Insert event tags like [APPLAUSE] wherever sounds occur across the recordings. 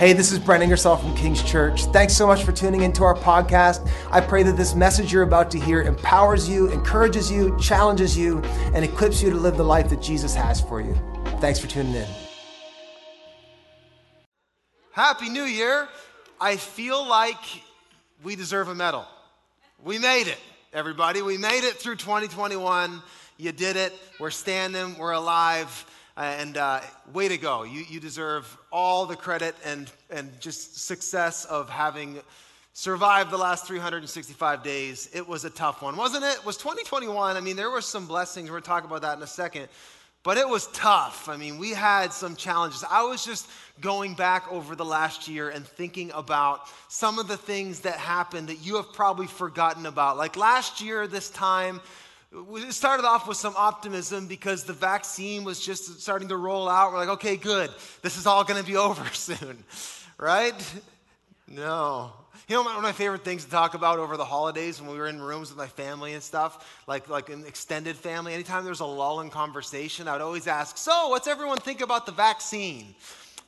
Hey, this is Brent Ingersoll from King's Church. Thanks so much for tuning into our podcast. I pray that this message you're about to hear empowers you, encourages you, challenges you, and equips you to live the life that Jesus has for you. Thanks for tuning in. Happy New Year. I feel like we deserve a medal. We made it, everybody. We made it through 2021. You did it. We're standing, we're alive. And uh, way to go. You, you deserve all the credit and, and just success of having survived the last 365 days. It was a tough one, wasn't it? it was 2021. I mean, there were some blessings. We're going to talk about that in a second. But it was tough. I mean, we had some challenges. I was just going back over the last year and thinking about some of the things that happened that you have probably forgotten about. Like last year, this time, it started off with some optimism because the vaccine was just starting to roll out. We're like, okay, good. This is all going to be [LAUGHS] over soon, right? No. You know, one of my favorite things to talk about over the holidays when we were in rooms with my family and stuff, like, like an extended family, anytime there was a lull in conversation, I would always ask, So, what's everyone think about the vaccine?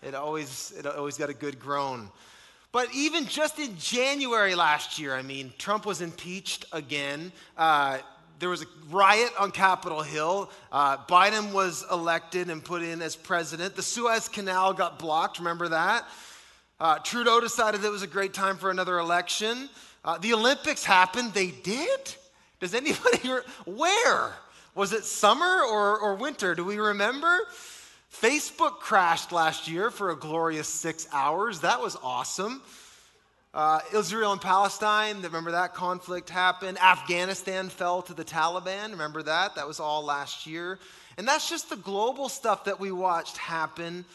It always, it always got a good groan. But even just in January last year, I mean, Trump was impeached again. Uh, there was a riot on Capitol Hill. Uh, Biden was elected and put in as president. The Suez Canal got blocked. Remember that? Uh, Trudeau decided it was a great time for another election. Uh, the Olympics happened. They did? Does anybody, [LAUGHS] hear? where? Was it summer or, or winter? Do we remember? Facebook crashed last year for a glorious six hours. That was awesome. Uh, Israel and Palestine, remember that conflict happened. Afghanistan fell to the Taliban, remember that? That was all last year. And that's just the global stuff that we watched happen.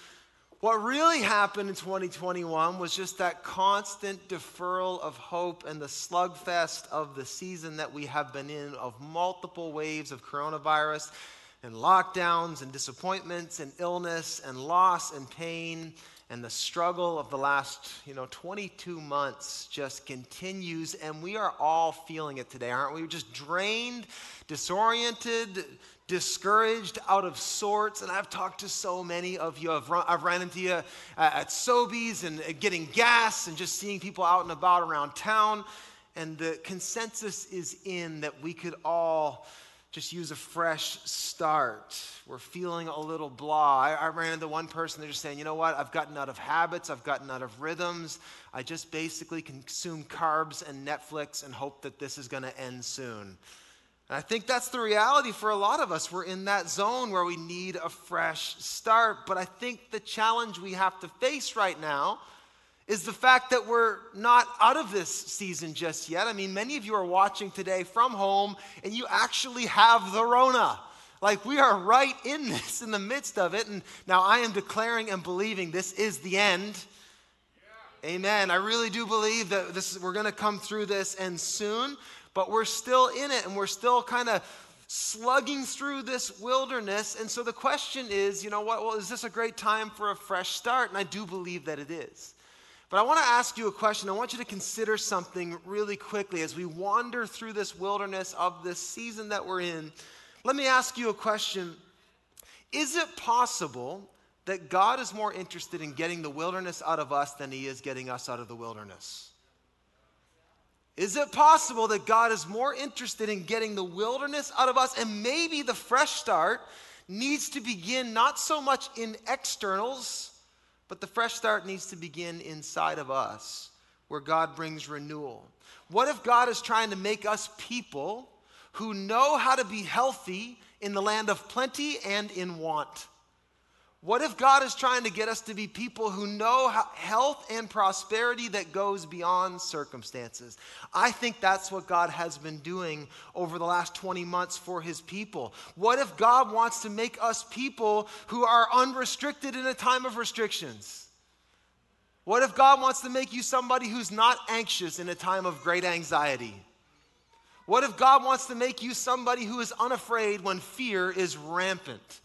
What really happened in 2021 was just that constant deferral of hope and the slugfest of the season that we have been in of multiple waves of coronavirus and lockdowns and disappointments and illness and loss and pain and the struggle of the last, you know, 22 months just continues and we are all feeling it today, aren't we? We're just drained, disoriented, discouraged, out of sorts. And I've talked to so many of you. I've run, I've ran into you uh, at Sobeys and uh, getting gas and just seeing people out and about around town. And the consensus is in that we could all just use a fresh start. We're feeling a little blah. I, I, ran into one person, they're just saying, you know what, I've gotten out of habits, I've gotten out of rhythms. I just basically consume carbs and Netflix and hope that this is going to end soon. And I think that's the reality for a lot of us. We're in that zone where we need a fresh start. But I think the challenge we have to face right now is the fact that we're not out of this season just yet. I mean, many of you are watching today from home and you actually have the Rona. Like we are right in [LAUGHS] this, in the midst of it. And now I am declaring and believing this is the end. Yeah. Amen. I really do believe that this, we're going to come through this and soon, but we're still in it and we're still kind of slugging through this wilderness. And so the question is, you know what? Well, is this a great time for a fresh start? And I do believe that it is. But I want to ask you a question. I want you to consider something really quickly as we wander through this wilderness of this season that we're in. Let me ask you a question. Is it possible that God is more interested in getting the wilderness out of us than he is getting us out of the wilderness? Is it possible that God is more interested in getting the wilderness out of us and maybe the fresh start needs to begin not so much in externals? But the fresh start needs to begin inside of us, where God brings renewal. What if God is trying to make us people who know how to be healthy in the land of plenty and in want? What if God is trying to get us to be people who know health and prosperity that goes beyond circumstances? I think that's what God has been doing over the last 20 months for his people. What if God wants to make us people who are unrestricted in a time of restrictions? What if God wants to make you somebody who's not anxious in a time of great anxiety? What if God wants to make you somebody who is unafraid when fear is rampant?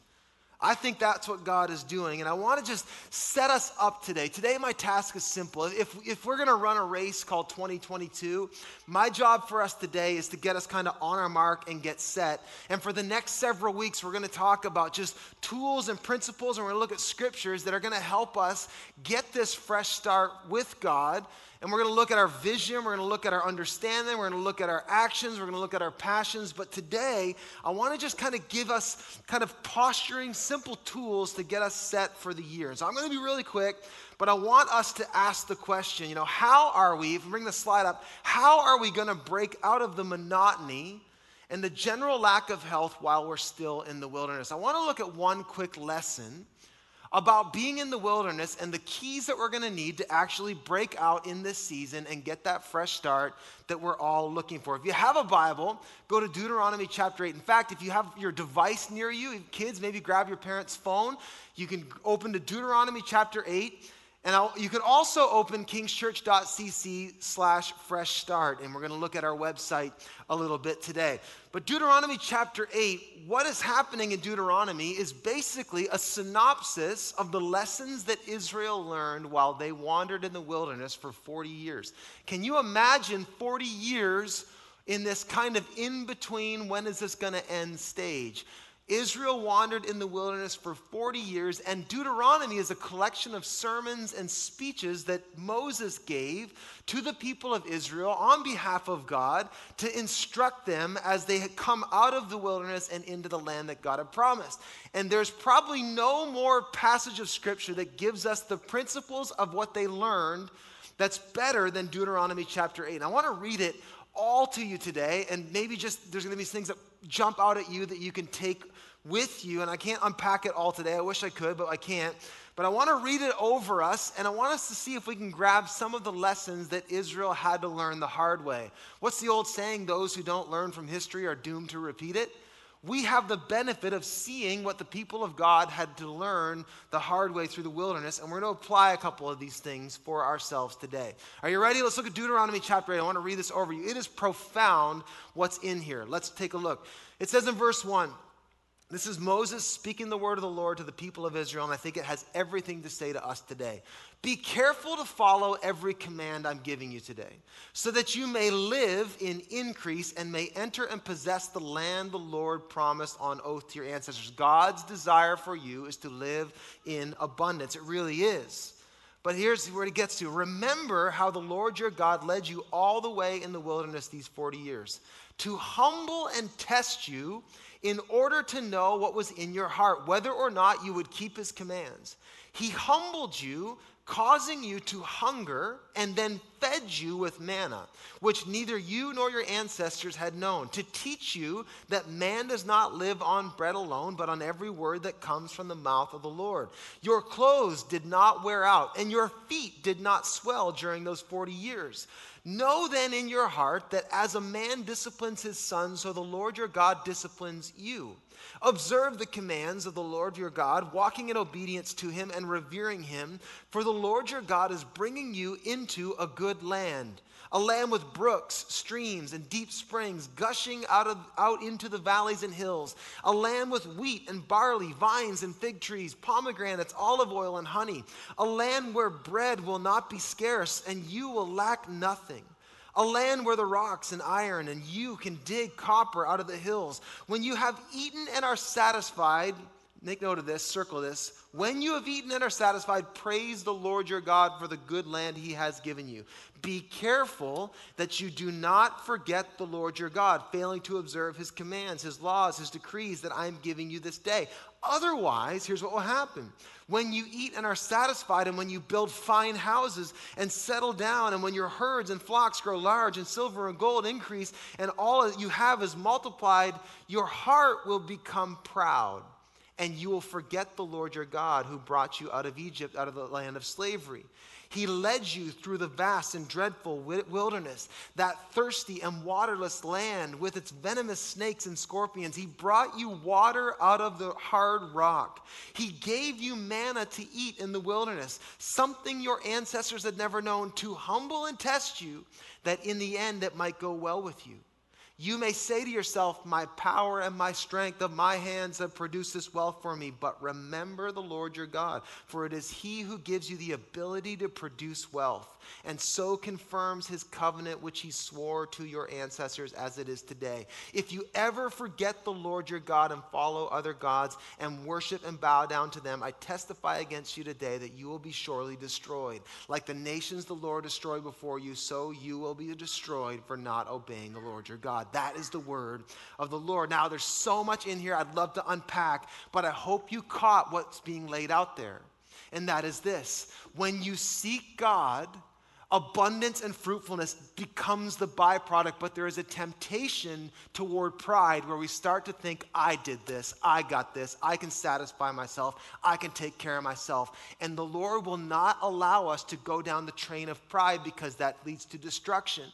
I think that's what God is doing. And I want to just set us up today. Today, my task is simple. If, if we're going to run a race called 2022, my job for us today is to get us kind of on our mark and get set. And for the next several weeks, we're going to talk about just tools and principles, and we're going to look at scriptures that are going to help us get this fresh start with God and we're going to look at our vision, we're going to look at our understanding, we're going to look at our actions, we're going to look at our passions. But today, I want to just kind of give us kind of posturing, simple tools to get us set for the year. So I'm going to be really quick, but I want us to ask the question, you know, how are we, if we bring the slide up, how are we going to break out of the monotony and the general lack of health while we're still in the wilderness? I want to look at one quick lesson about being in the wilderness and the keys that we're going to need to actually break out in this season and get that fresh start that we're all looking for. If you have a Bible, go to Deuteronomy chapter 8. In fact, if you have your device near you, kids, maybe grab your parents' phone. You can open to Deuteronomy chapter 8 and I'll, you can also open kingschurch.cc slash fresh start. And we're going to look at our website a little bit today. But Deuteronomy chapter 8, what is happening in Deuteronomy is basically a synopsis of the lessons that Israel learned while they wandered in the wilderness for 40 years. Can you imagine 40 years in this kind of in between, when is this going to end stage? Israel wandered in the wilderness for 40 years, and Deuteronomy is a collection of sermons and speeches that Moses gave to the people of Israel on behalf of God to instruct them as they had come out of the wilderness and into the land that God had promised. And there's probably no more passage of scripture that gives us the principles of what they learned that's better than Deuteronomy chapter 8. And I want to read it all to you today, and maybe just there's going to be things that jump out at you that you can take with you. And I can't unpack it all today. I wish I could, but I can't. But I want to read it over us, and I want us to see if we can grab some of the lessons that Israel had to learn the hard way. What's the old saying? Those who don't learn from history are doomed to repeat it. We have the benefit of seeing what the people of God had to learn the hard way through the wilderness, and we're going to apply a couple of these things for ourselves today. Are you ready? Let's look at Deuteronomy chapter 8. I want to read this over you. It is profound what's in here. Let's take a look. It says in verse 1 this is Moses speaking the word of the Lord to the people of Israel, and I think it has everything to say to us today. Be careful to follow every command I'm giving you today, so that you may live in increase and may enter and possess the land the Lord promised on oath to your ancestors. God's desire for you is to live in abundance. It really is. But here's where it gets to. Remember how the Lord your God led you all the way in the wilderness these 40 years to humble and test you in order to know what was in your heart, whether or not you would keep his commands. He humbled you, causing you to hunger, and then fed you with manna, which neither you nor your ancestors had known, to teach you that man does not live on bread alone, but on every word that comes from the mouth of the Lord. Your clothes did not wear out, and your feet did not swell during those 40 years. Know then in your heart that as a man disciplines his son, so the Lord your God disciplines you. Observe the commands of the Lord your God, walking in obedience to him and revering him, for the Lord your God is bringing you into a good land a land with brooks, streams, and deep springs gushing out, of, out into the valleys and hills, a land with wheat and barley, vines and fig trees, pomegranates, olive oil, and honey, a land where bread will not be scarce and you will lack nothing. A land where the rocks and iron and you can dig copper out of the hills. When you have eaten and are satisfied, make note of this, circle this. When you have eaten and are satisfied, praise the Lord your God for the good land he has given you. Be careful that you do not forget the Lord your God, failing to observe his commands, his laws, his decrees that I am giving you this day. Otherwise, here's what will happen. When you eat and are satisfied, and when you build fine houses and settle down, and when your herds and flocks grow large, and silver and gold increase, and all you have is multiplied, your heart will become proud and you will forget the Lord your God who brought you out of Egypt, out of the land of slavery. He led you through the vast and dreadful wilderness, that thirsty and waterless land with its venomous snakes and scorpions. He brought you water out of the hard rock. He gave you manna to eat in the wilderness, something your ancestors had never known, to humble and test you, that in the end it might go well with you. You may say to yourself, My power and my strength of my hands have produced this wealth for me. But remember the Lord your God, for it is He who gives you the ability to produce wealth, and so confirms His covenant which He swore to your ancestors as it is today. If you ever forget the Lord your God and follow other gods and worship and bow down to them, I testify against you today that you will be surely destroyed. Like the nations the Lord destroyed before you, so you will be destroyed for not obeying the Lord your God. That is the word of the Lord. Now, there's so much in here I'd love to unpack, but I hope you caught what's being laid out there. And that is this when you seek God, abundance and fruitfulness becomes the byproduct, but there is a temptation toward pride where we start to think, I did this, I got this, I can satisfy myself, I can take care of myself. And the Lord will not allow us to go down the train of pride because that leads to destruction.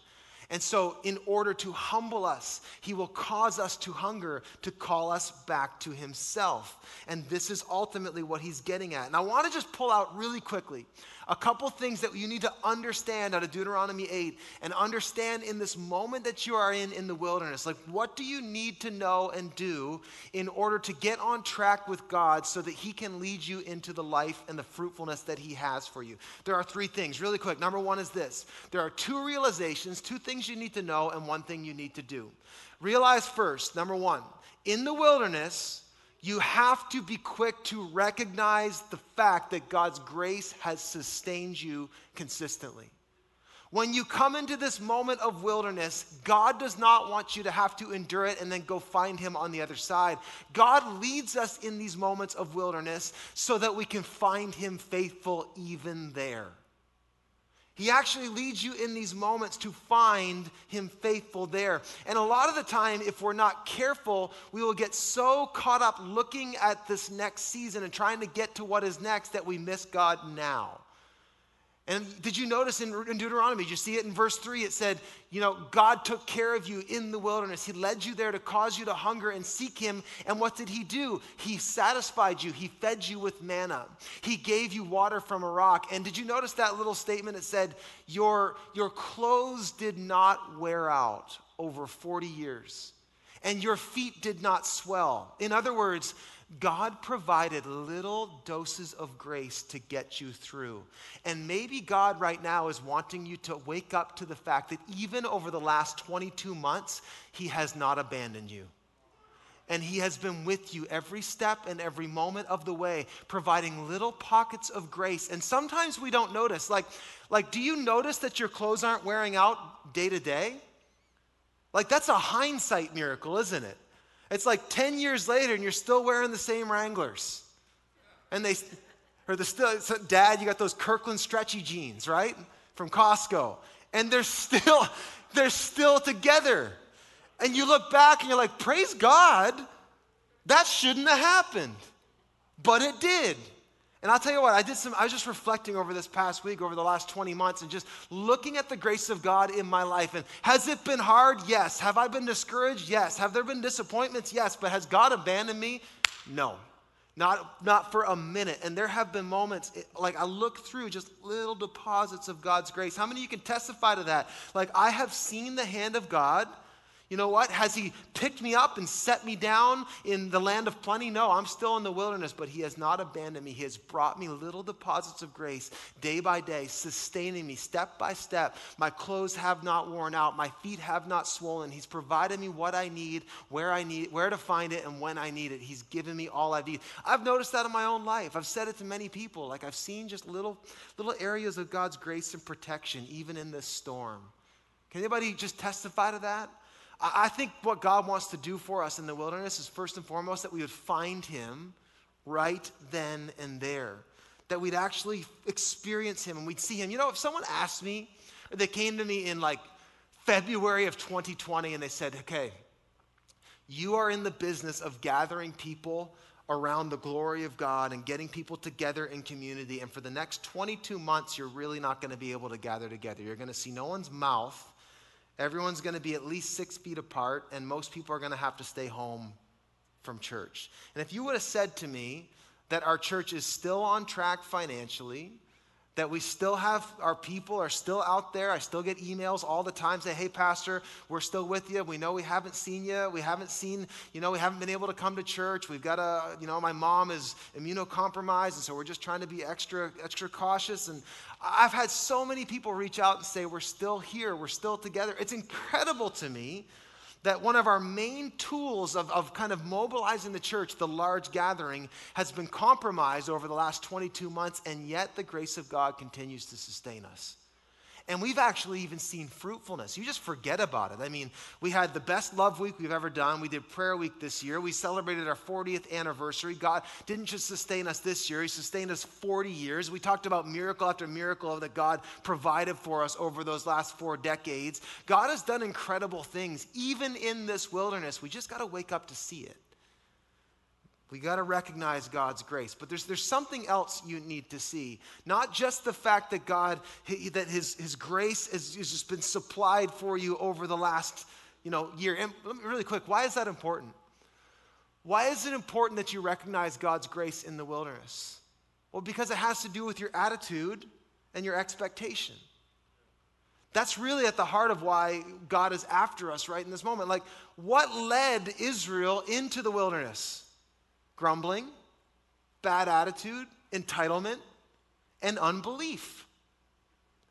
And so, in order to humble us, he will cause us to hunger, to call us back to himself. And this is ultimately what he's getting at. And I want to just pull out really quickly a couple things that you need to understand out of Deuteronomy 8 and understand in this moment that you are in in the wilderness. Like, what do you need to know and do in order to get on track with God so that He can lead you into the life and the fruitfulness that He has for you? There are three things, really quick. Number one is this there are two realizations, two things you need to know, and one thing you need to do. Realize first, number one, in the wilderness, you have to be quick to recognize the fact that God's grace has sustained you consistently. When you come into this moment of wilderness, God does not want you to have to endure it and then go find Him on the other side. God leads us in these moments of wilderness so that we can find Him faithful even there. He actually leads you in these moments to find him faithful there. And a lot of the time, if we're not careful, we will get so caught up looking at this next season and trying to get to what is next that we miss God now. And did you notice in, in, Deuteronomy, did you see it in verse 3? It said, you know, God took care of you in the wilderness. He led you there to cause you to hunger and seek Him. And what did He do? He satisfied you, He fed you with manna, He gave you water from a rock. And did you notice that little statement? It said, Your, your clothes did not wear out over 40 years, and your feet did not swell. In other words, God provided little doses of grace to get you through. And maybe God right now is wanting you to wake up to the fact that even over the last 22 months, He has not abandoned you. And He has been with you every step and every moment of the way, providing little pockets of grace. And sometimes we don't notice. Like, like do you notice that your clothes aren't wearing out day to day? Like, that's a hindsight miracle, isn't it? It's like 10 years later and you're still wearing the same Wranglers. And they, or the still, dad, you got those Kirkland stretchy jeans, right? From Costco. And they're still, [LAUGHS] they're still together. And you look back and you're like, praise God, that shouldn't have happened. But it did. And I'll tell you what, I did some, I was just reflecting over this past week, over the last 20 months, and just looking at the grace of God in my life. And has it been hard? Yes. Have I been discouraged? Yes. Have there been disappointments? Yes. But has God abandoned me? No. Not, not for a minute. And there have been moments, like I look through just little deposits of God's grace. How many of you can testify to that? Like I have seen the hand of God you know what? Has he picked me up and set me down in the land of plenty? No, I'm still in the wilderness, but he has not abandoned me. He has brought me little deposits of grace day by day, sustaining me step by step. My clothes have not worn out, my feet have not swollen. He's provided me what I need, where I need, where to find it, and when I need it. He's given me all I need. I've noticed that in my own life. I've said it to many people. Like I've seen just little little areas of God's grace and protection, even in this storm. Can anybody just testify to that? I think what God wants to do for us in the wilderness is first and foremost that we would find Him right then and there. That we'd actually experience Him and we'd see Him. You know, if someone asked me, or they came to me in like February of 2020 and they said, okay, you are in the business of gathering people around the glory of God and getting people together in community. And for the next 22 months, you're really not going to be able to gather together. You're going to see no one's mouth Everyone's going to be at least six feet apart, and most people are going to have to stay home from church. And if you would have said to me that our church is still on track financially, that we still have our people are still out there. I still get emails all the time say, "Hey pastor, we're still with you. We know we haven't seen you. We haven't seen, you know, we haven't been able to come to church. We've got a, you know, my mom is immunocompromised and so we're just trying to be extra extra cautious and I've had so many people reach out and say, "We're still here. We're still together." It's incredible to me that one of our main tools of, of kind of mobilizing the church, the large gathering, has been compromised over the last 22 months, and yet the grace of God continues to sustain us. And we've actually even seen fruitfulness. You just forget about it. I mean, we had the best love week we've ever done. We did prayer week this year. We celebrated our 40th anniversary. God didn't just sustain us this year, He sustained us 40 years. We talked about miracle after miracle that God provided for us over those last four decades. God has done incredible things, even in this wilderness. We just got to wake up to see it. We got to recognize God's grace. But there's, there's something else you need to see. Not just the fact that God, that his, his grace has, has just been supplied for you over the last you know, year. And really quick, why is that important? Why is it important that you recognize God's grace in the wilderness? Well, because it has to do with your attitude and your expectation. That's really at the heart of why God is after us right in this moment. Like, what led Israel into the wilderness? Grumbling, bad attitude, entitlement, and unbelief.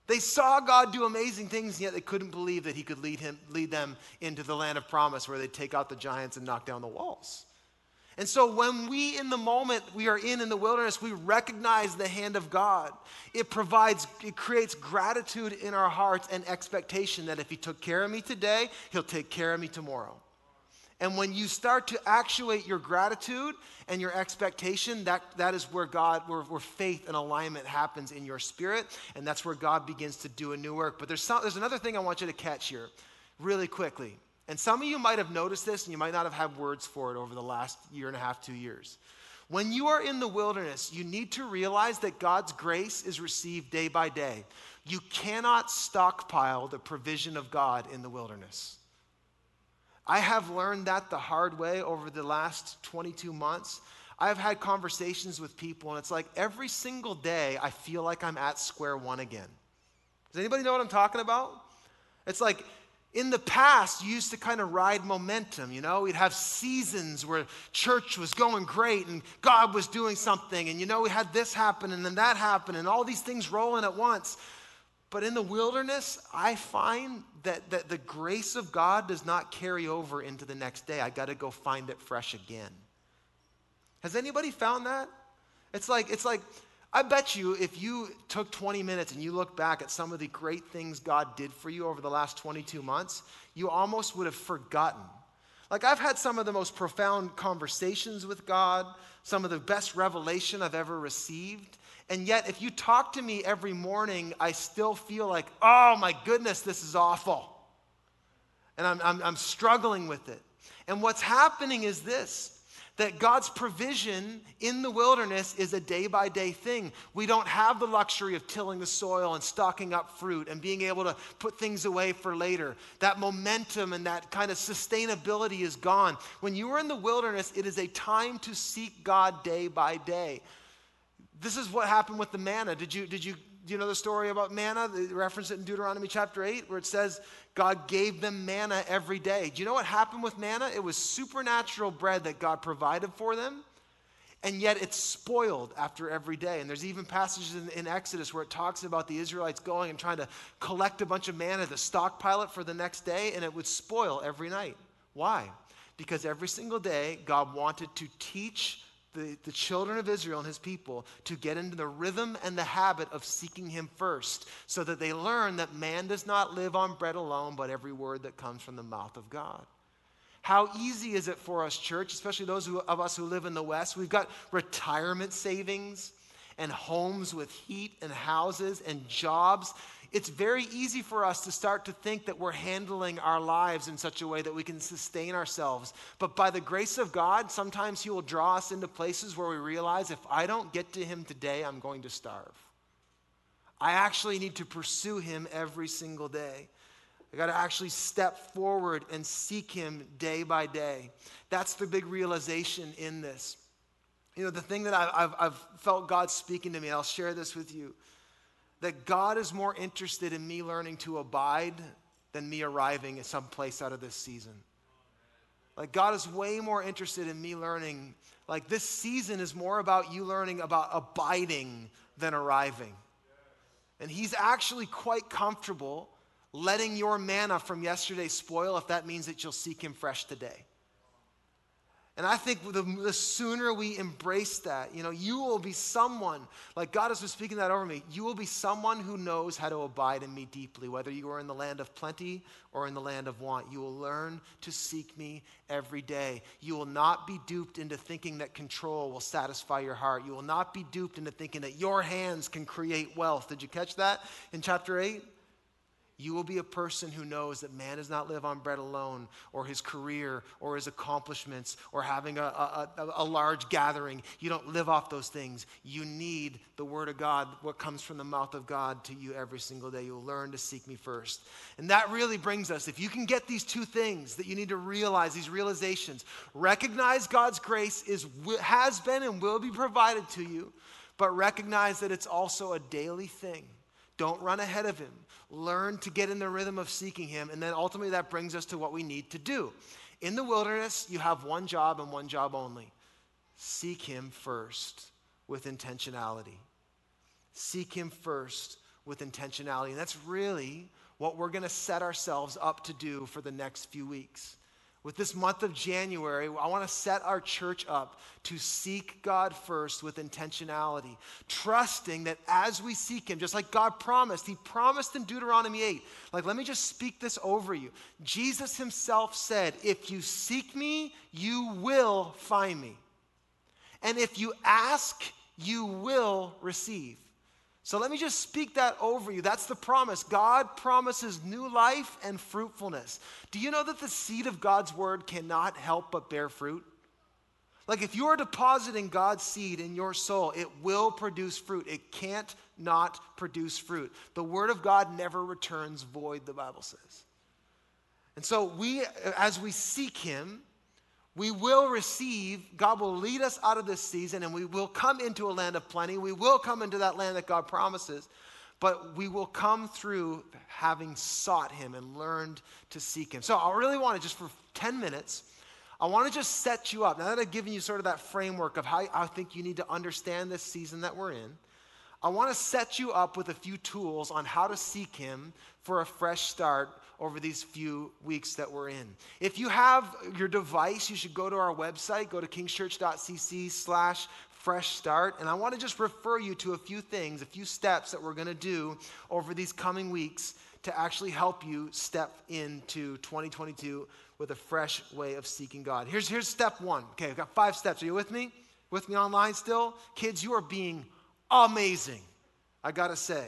They saw God do amazing things, yet they couldn't believe that He could lead, him, lead them into the land of promise where they'd take out the giants and knock down the walls. And so, when we, in the moment we are in in the wilderness, we recognize the hand of God, it provides, it creates gratitude in our hearts and expectation that if He took care of me today, He'll take care of me tomorrow. And when you start to actuate your gratitude and your expectation, that, that is where God, where, where faith and alignment happens in your spirit, and that's where God begins to do a new work. But there's, some, there's another thing I want you to catch here really quickly. And some of you might have noticed this, and you might not have had words for it over the last year and a half, two years. When you are in the wilderness, you need to realize that God's grace is received day by day. You cannot stockpile the provision of God in the wilderness. I have learned that the hard way over the last 22 months. I've had conversations with people, and it's like every single day I feel like I'm at square one again. Does anybody know what I'm talking about? It's like in the past, you used to kind of ride momentum, you know? We'd have seasons where church was going great and God was doing something, and you know, we had this happen and then that happen, and all these things rolling at once. But in the wilderness, I find that, that the grace of God does not carry over into the next day. I got to go find it fresh again. Has anybody found that? It's like, it's like, I bet you if you took 20 minutes and you look back at some of the great things God did for you over the last 22 months, you almost would have forgotten. Like, I've had some of the most profound conversations with God, some of the best revelation I've ever received. And yet, if you talk to me every morning, I still feel like, oh my goodness, this is awful. And I'm, I'm, I'm struggling with it. And what's happening is this that God's provision in the wilderness is a day by day thing. We don't have the luxury of tilling the soil and stocking up fruit and being able to put things away for later. That momentum and that kind of sustainability is gone. When you are in the wilderness, it is a time to seek God day by day. This is what happened with the manna. Did you, did you, do you know the story about manna? They reference it in Deuteronomy chapter 8, where it says God gave them manna every day. Do you know what happened with manna? It was supernatural bread that God provided for them, and yet it's spoiled after every day. And there's even passages in, in Exodus where it talks about the Israelites going and trying to collect a bunch of manna to stockpile it for the next day, and it would spoil every night. Why? Because every single day, God wanted to teach the, the children of Israel and his people to get into the rhythm and the habit of seeking him first so that they learn that man does not live on bread alone, but every word that comes from the mouth of God. How easy is it for us, church, especially those who, of us who live in the West? We've got retirement savings and homes with heat and houses and jobs it's very easy for us to start to think that we're handling our lives in such a way that we can sustain ourselves. But by the grace of God, sometimes He will draw us into places where we realize if I don't get to Him today, I'm going to starve. I actually need to pursue Him every single day. I got to actually step forward and seek Him day by day. That's the big realization in this. You know, the thing that I've, I've, I've felt God speaking to me, I'll share this with you that God is more interested in me learning to abide than me arriving at some place out of this season. Like, God is way more interested in me learning. Like, this season is more about you learning about abiding than arriving. And He's actually quite comfortable letting your manna from yesterday spoil if that means that you'll seek Him fresh today. And I think the, the, sooner we embrace that, you know, you will be someone, like God has been speaking that over me, you will be someone who knows how to abide in me deeply, whether you are in the land of plenty or in the land of want. You will learn to seek me every day. You will not be duped into thinking that control will satisfy your heart. You will not be duped into thinking that your hands can create wealth. Did you catch that in chapter 8? You will be a person who knows that man does not live on bread alone, or his career, or his accomplishments, or having a, a, a, large gathering. You don't live off those things. You need the Word of God, what comes from the mouth of God to you every single day. You'll learn to seek me first. And that really brings us, if you can get these two things that you need to realize, these realizations, recognize God's grace is, has been and will be provided to you, but recognize that it's also a daily thing. Don't run ahead of Him learn to get in the rhythm of seeking Him, and then ultimately that brings us to what we need to do. In the wilderness, you have one job and one job only seek Him first with intentionality. Seek Him first with intentionality. And that's really what we're going to set ourselves up to do for the next few weeks with this month of January, I want to set our church up to seek God first with intentionality, trusting that as we seek Him, just like God promised, He promised in Deuteronomy 8. Like, let me just speak this over you. Jesus Himself said, If you seek me, you will find me. And if you ask, you will receive. So let me just speak that over you. That's the promise. God promises new life and fruitfulness. Do you know that the seed of God's word cannot help but bear fruit? Like if you are depositing God's seed in your soul, it will produce fruit. It can't not produce fruit. The word of God never returns void, the Bible says. And so we as we seek him, we will receive, God will lead us out of this season and we will come into a land of plenty. We will come into that land that God promises, but we will come through having sought Him and learned to seek Him. So I really want to just for 10 minutes, I want to just set you up. Now that I've given you sort of that framework of how I think you need to understand this season that we're in, I want to set you up with a few tools on how to seek Him for a fresh start over these few weeks that we're in. If you have your device, you should go to our website, go to kingschurch.cc slash fresh start. And I want to just refer you to a few things, a few steps that we're going to do over these coming weeks to actually help you step into 2022 with a fresh way of seeking God. Here's, here's step one. Okay, I've got five steps. Are you with me? With me online still? Kids, you are being amazing. I got to say.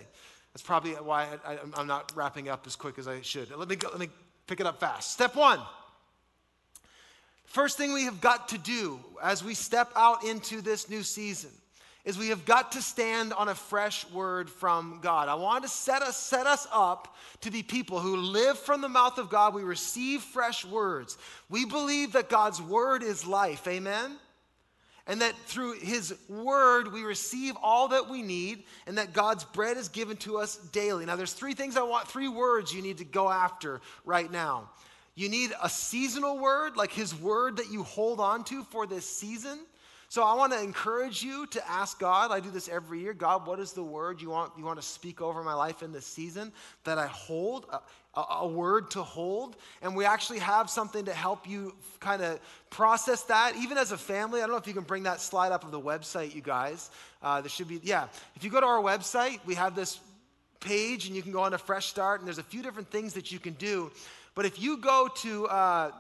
That's probably why I, am not wrapping up as quick as I should. Let me, go, let me pick it up fast. Step one. First thing we have got to do as we step out into this new season is we have got to stand on a fresh word from God. I want to set us, set us up to be people who live from the mouth of God. We receive fresh words. We believe that God's word is life. Amen? And that through his word we receive all that we need and that god's bread is given to us daily. Now there's three things i want three words you need to go after right now. You need a seasonal word like his word that you hold on to for this season so I want to encourage you to ask God. I do this every year. God, what is the word you want you want to speak over my life in this season that I hold? A, a word to hold, and we actually have something to help you kind of process that, even as a family. I don't know if you can bring that slide up of the website, you guys. Uh, there should be, yeah. If you go to our website, we have this page, and you can go on a fresh start, and there's a few different things that you can do. But if you go to uh,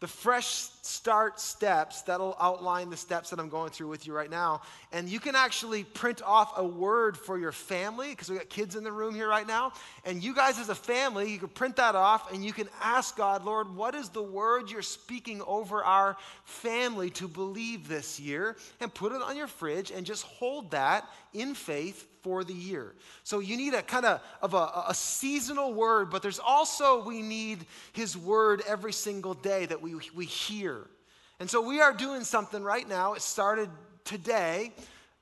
the fresh start steps that'll outline the steps that I'm going through with you right now. And you can actually print off a word for your family because we got kids in the room here right now. And you guys, as a family, you can print that off and you can ask God, Lord, what is the word you're speaking over our family to believe this year? And put it on your fridge and just hold that in faith for the year. So you need a kind of, of a, a seasonal word, but there's also we need his word every single day that we, we hear. And so we are doing something right now. It started today.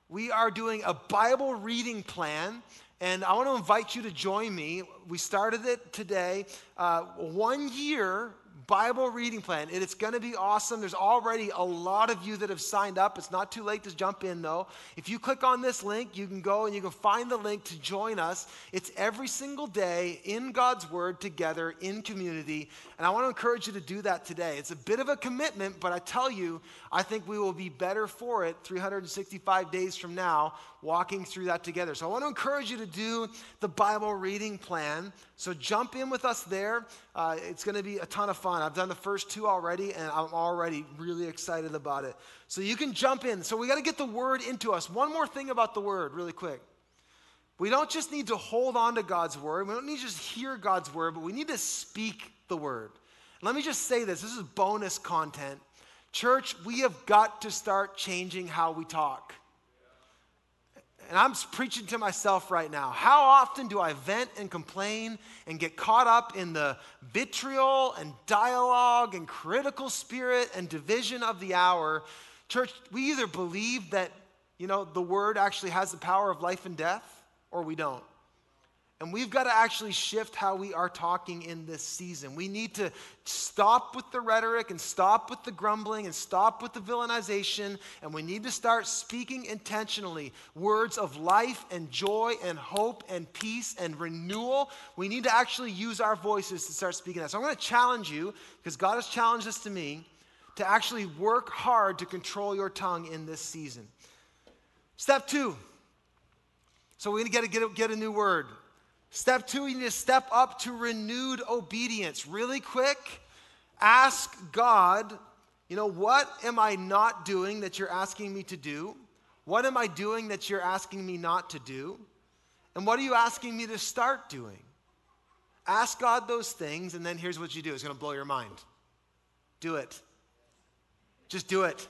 We are doing a Bible reading plan And I want to invite you to join me. We started it today. Uh, one year Bible reading plan. And It's going to be awesome. There's already a lot of you that have signed up. It's not too late to jump in, though. If you click on this link, you can go and you can find the link to join us. It's every single day in God's Word together in community. And I want to encourage you to do that today. It's a bit of a commitment, but I tell you, I think we will be better for it 365 days from now, walking through that together. So I want to encourage you to do the Bible reading plan. So jump in with us there. Uh, it's going to be a ton of fun. I've done the first two already, and I'm already really excited about it. So you can jump in. So we got to get the word into us. One more thing about the word, really quick. We don't just need to hold on to God's word. We don't need to just hear God's word, but we need to speak the word. Let me just say this this is bonus content. Church, we have got to start changing how we talk and I'm preaching to myself right now. How often do I vent and complain and get caught up in the vitriol and dialogue and critical spirit and division of the hour? Church, we either believe that, you know, the word actually has the power of life and death, or we don't. And we've got to actually shift how we are talking in this season. We need to stop with the rhetoric and stop with the grumbling and stop with the villainization. And we need to start speaking intentionally words of life and joy and hope and peace and renewal. We need to actually use our voices to start speaking that. So I'm going to challenge you, because God has challenged this to me, to actually work hard to control your tongue in this season. Step two. So we're going to get a, get a new word. Step two, you need to step up to renewed obedience. Really quick, ask God, you know, what am I not doing that you're asking me to do? What am I doing that you're asking me not to do? And what are you asking me to start doing? Ask God those things, and then here's what you do it's going to blow your mind. Do it. Just do it.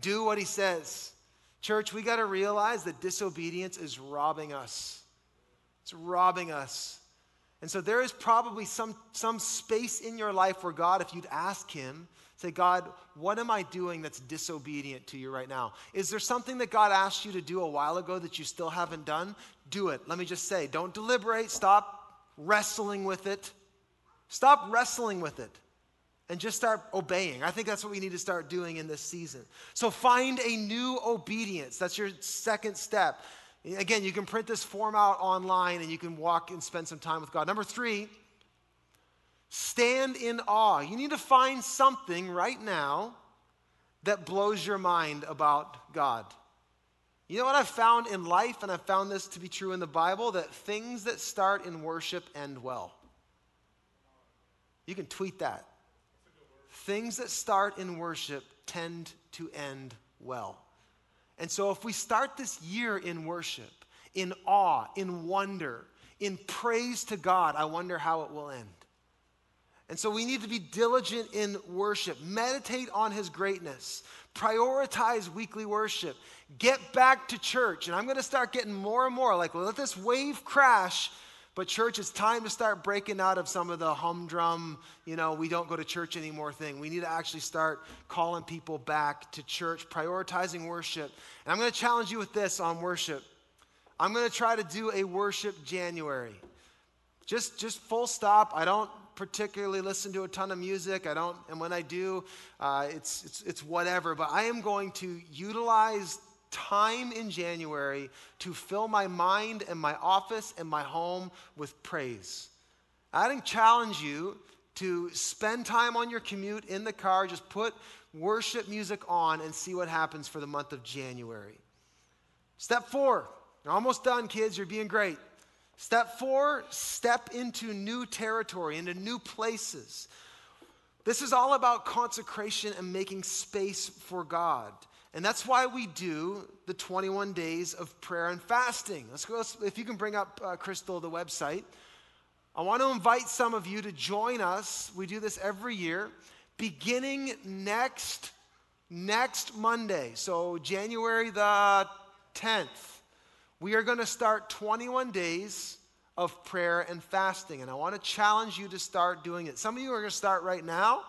Do what He says. Church, we got to realize that disobedience is robbing us it's robbing us. And so there is probably some, some space in your life where God, if you'd ask Him, say, God, what am I doing that's disobedient to you right now? Is there something that God asked you to do a while ago that you still haven't done? Do it. Let me just say, don't deliberate. Stop wrestling with it. Stop wrestling with it and just start obeying. I think that's what we need to start doing in this season. So find a new obedience. That's your second step. Again, you can print this form out online and you can walk and spend some time with God. Number three, stand in awe. You need to find something right now that blows your mind about God. You know what I've found in life, and I've found this to be true in the Bible, that things that start in worship end well. You can tweet that. Things that start in worship tend to end well. And so, if we start this year in worship, in awe, in wonder, in praise to God, I wonder how it will end. And so, we need to be diligent in worship, meditate on His greatness, prioritize weekly worship, get back to church. And I'm going to start getting more and more like, let this wave crash but, church, it's time to start breaking out of some of the humdrum, you know, we don't go to church anymore thing. We need to actually start calling people back to church, prioritizing worship. And I'm going to challenge you with this on worship. I'm going to try to do a worship January. Just, just full stop. I don't particularly listen to a ton of music. I don't, and when I do, uh, it's, it's, it's whatever. But I am going to utilize time in January to fill my mind and my office and my home with praise. I didn't challenge you to spend time on your commute in the car, just put worship music on and see what happens for the month of January. Step four, you're almost done, kids, you're being great. Step four, step into new territory, into new places. This is all about consecration and making space for God. And that's why we do the 21 days of prayer and fasting. Let's go, if you can bring up, uh, Crystal, the website. I want to invite some of you to join us. We do this every year, beginning next, next Monday. So, January the 10th, we are going to start 21 days of prayer and fasting. And I want to challenge you to start doing it. Some of you are going to start right now.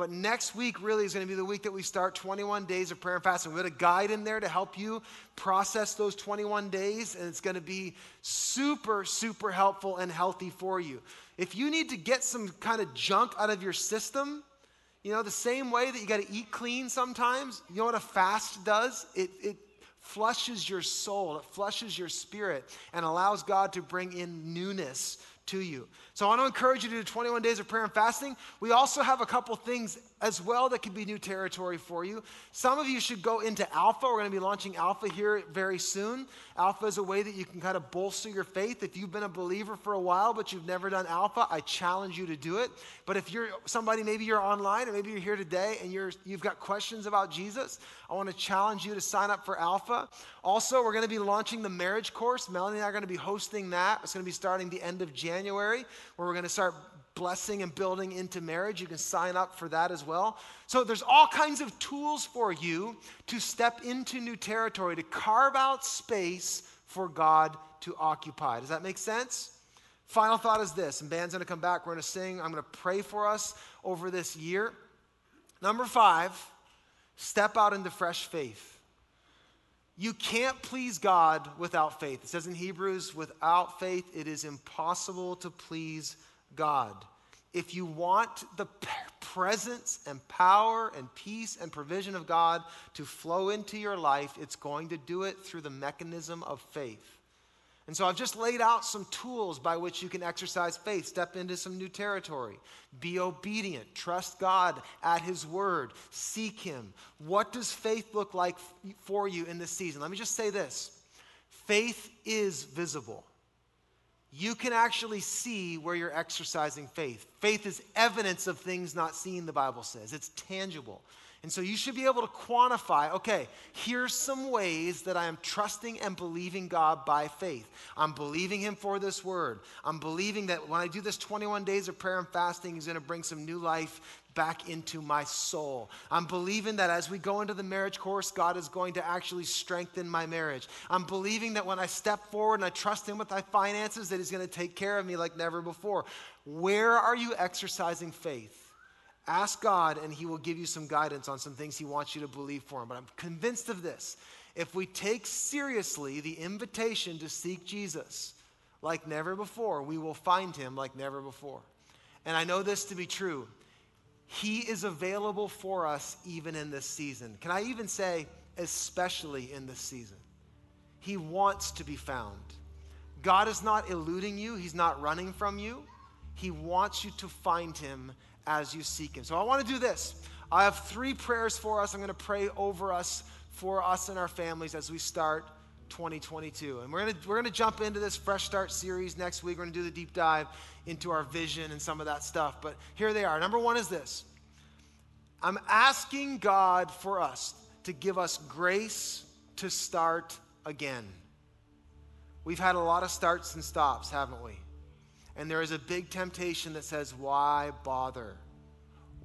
But next week really is going to be the week that we start 21 days of prayer and fasting. We have got a guide in there to help you process those 21 days, and it's going to be super, super helpful and healthy for you. If you need to get some kind of junk out of your system, you know, the same way that you got to eat clean sometimes, you know what a fast does? It, it flushes your soul, it flushes your spirit, and allows God to bring in newness to you. So I want to encourage you to do 21 days of prayer and fasting. We also have a couple things as well that could be new territory for you. Some of you should go into Alpha. We're going to be launching Alpha here very soon. Alpha is a way that you can kind of bolster your faith. If you've been a believer for a while but you've never done Alpha, I challenge you to do it. But if you're somebody, maybe you're online or maybe you're here today and you're, you've got questions about Jesus, I want to challenge you to sign up for Alpha. Also, we're going to be launching the marriage course. Melanie and I are going to be hosting that. It's going to be starting the end of January where we're going to start blessing and building into marriage. You can sign up for that as well. So there's all kinds of tools for you to step into new territory, to carve out space for God to occupy. Does that make sense? Final thought is this, and band's gonna come back. We're gonna sing. I'm gonna pray for us over this year. Number five, step out into fresh faith. You can't please God without faith. It says in Hebrews, without faith, it is impossible to please God. If you want the presence and power and peace and provision of God to flow into your life, it's going to do it through the mechanism of faith. And so I've just laid out some tools by which you can exercise faith, step into some new territory, be obedient, trust God at His word, seek Him. What does faith look like for you in this season? Let me just say this faith is visible. You can actually see where you're exercising faith. Faith is evidence of things not seen, the Bible says. It's tangible. And so you should be able to quantify okay, here's some ways that I am trusting and believing God by faith. I'm believing Him for this word. I'm believing that when I do this 21 days of prayer and fasting, He's going to bring some new life back into my soul. I'm believing that as we go into the marriage course, God is going to actually strengthen my marriage. I'm believing that when I step forward and I trust Him with my finances, that He's going to take care of me like never before. Where are you exercising faith? Ask God, and He will give you some guidance on some things He wants you to believe for Him. But I'm convinced of this. If we take seriously the invitation to seek Jesus like never before, we will find Him like never before. And I know this to be true. He is available for us even in this season. Can I even say, especially in this season? He wants to be found. God is not eluding you, He's not running from you. He wants you to find Him as you seek Him. So I want to do this. I have three prayers for us. I'm going to pray over us, for us and our families as we start 2022. And we're going we're to jump into this Fresh Start series next week. We're going to do the deep dive into our vision and some of that stuff. But here they are. Number one is this I'm asking God for us to give us grace to start again. We've had a lot of starts and stops, haven't we? And there is a big temptation that says, Why bother?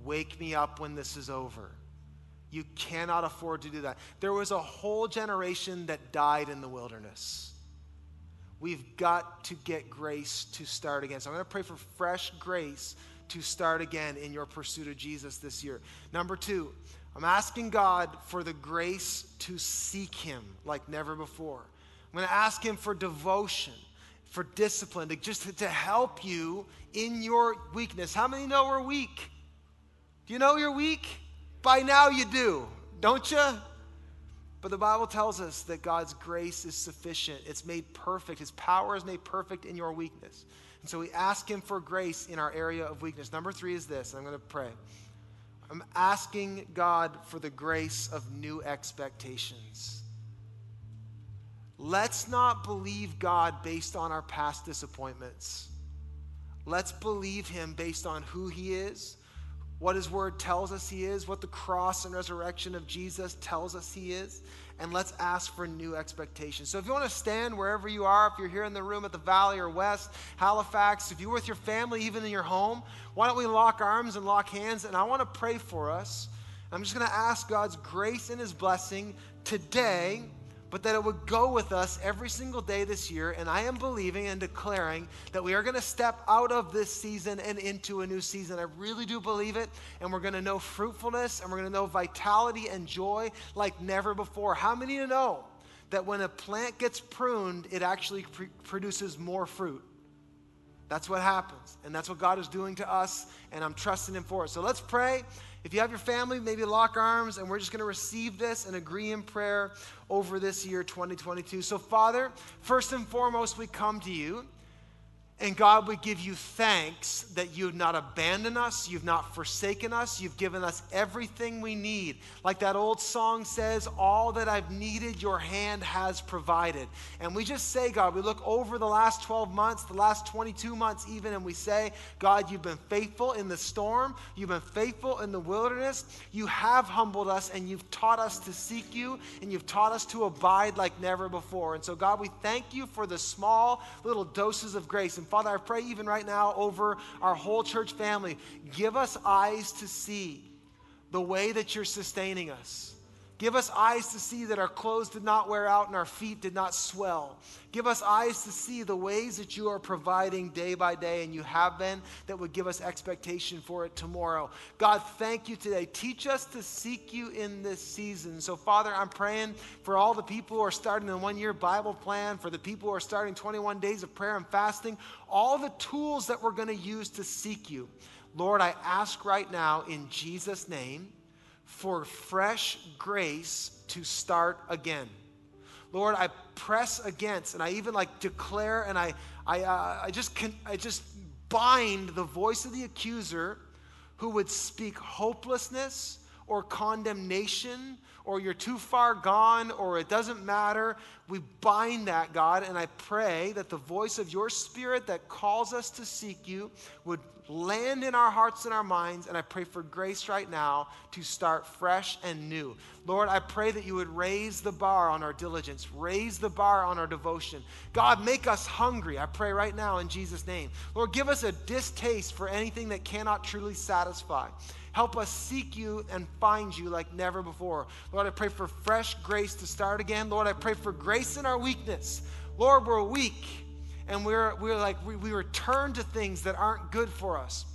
Wake me up when this is over. You cannot afford to do that. There was a whole generation that died in the wilderness. We've got to get grace to start again. So I'm going to pray for fresh grace to start again in your pursuit of Jesus this year. Number two, I'm asking God for the grace to seek Him like never before. I'm going to ask Him for devotion for discipline, to just to help you in your weakness. How many know we're weak? Do you know you're weak? By now you do, don't you? But the Bible tells us that God's grace is sufficient. It's made perfect. His power is made perfect in your weakness. And so we ask Him for grace in our area of weakness. Number three is this I'm going to pray. I'm asking God for the grace of new expectations. Let's not believe God based on our past disappointments. Let's believe Him based on who He is, what His Word tells us He is, what the cross and resurrection of Jesus tells us He is, and let's ask for new expectations. So if you want to stand wherever you are, if you're here in the room at the Valley or West, Halifax, if you're with your family, even in your home, why don't we lock arms and lock hands? And I want to pray for us. I'm just going to ask God's grace and His blessing today but that it would go with us every single day this year. And I am believing and declaring that we are going to step out of this season and into a new season. I really do believe it. And we're going to know fruitfulness and we're going to know vitality and joy like never before. How many of you know that when a plant gets pruned, it actually pr- produces more fruit? That's what happens. And that's what God is doing to us, and I'm trusting Him for it. So let's pray. If you have your family, maybe lock arms, and we're just going to receive this and agree in prayer over this year, 2022. So, Father, first and foremost, we come to you. And God, we give you thanks that you've not abandoned us, you've not forsaken us, you've given us everything we need. Like that old song says, all that I've needed, your hand has provided. And we just say, God, we look over the last 12 months, the last 22 months even, and we say, God, you've been faithful in the storm, you've been faithful in the wilderness, you have humbled us, and you've taught us to seek you, and you've taught us to abide like never before. And so, God, we thank you for the small little doses of grace. And Father, I pray even right now over our whole church family, give us eyes to see the way that you're sustaining us. Give us eyes to see that our clothes did not wear out and our feet did not swell. Give us eyes to see the ways that you are providing day by day and you have been that would give us expectation for it tomorrow. God, thank you today. Teach us to seek you in this season. So, Father, I'm praying for all the people who are starting the one year Bible plan, for the people who are starting 21 days of prayer and fasting, all the tools that we're going to use to seek you. Lord, I ask right now in Jesus' name for fresh grace to start again. Lord, I press against, and I even like declare, and I, I, uh, I just, can, I just bind the voice of the accuser who would speak hopelessness or condemnation or you're too far gone or it doesn't matter. We bind that, God, and I pray that the voice of your spirit that calls us to seek you would land in our hearts and our minds. And I pray for grace right now to start fresh and new. Lord, I pray that you would raise the bar on our diligence, raise the bar on our devotion. God, make us hungry. I pray right now in Jesus' name. Lord, give us a distaste for anything that cannot truly satisfy. Help us seek you and find you like never before. Lord, I pray for fresh grace to start again. Lord, I pray for grace in our weakness. Lord, we're weak and we're, we're like, we, we return to things that aren't good for us.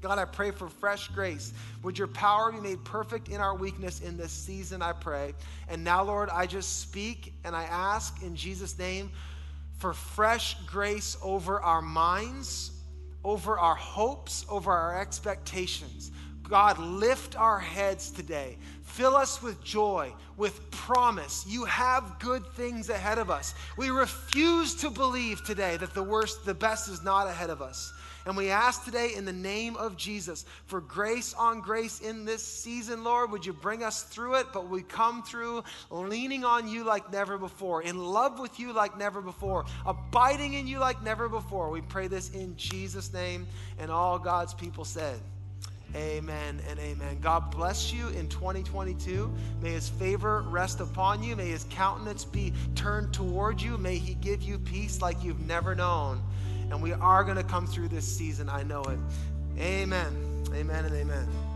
God, I pray for fresh grace. Would your power be made perfect in our weakness in this season, I pray. And now, Lord, I just speak and I ask in Jesus' name for fresh grace over our minds, over our hopes, over our expectations. God, lift our heads today. Fill us with joy, with promise. You have good things ahead of us. We refuse to believe today that the worst, the best is not ahead of us. And we ask today in the name of Jesus for grace on grace in this season, Lord. Would you bring us through it? But we come through leaning on you like never before, in love with you like never before, abiding in you like never before. We pray this in Jesus' name. And all God's people said, Amen and amen. God bless you in 2022. May his favor rest upon you. May his countenance be turned toward you. May he give you peace like you've never known. And we are going to come through this season. I know it. Amen. Amen and amen.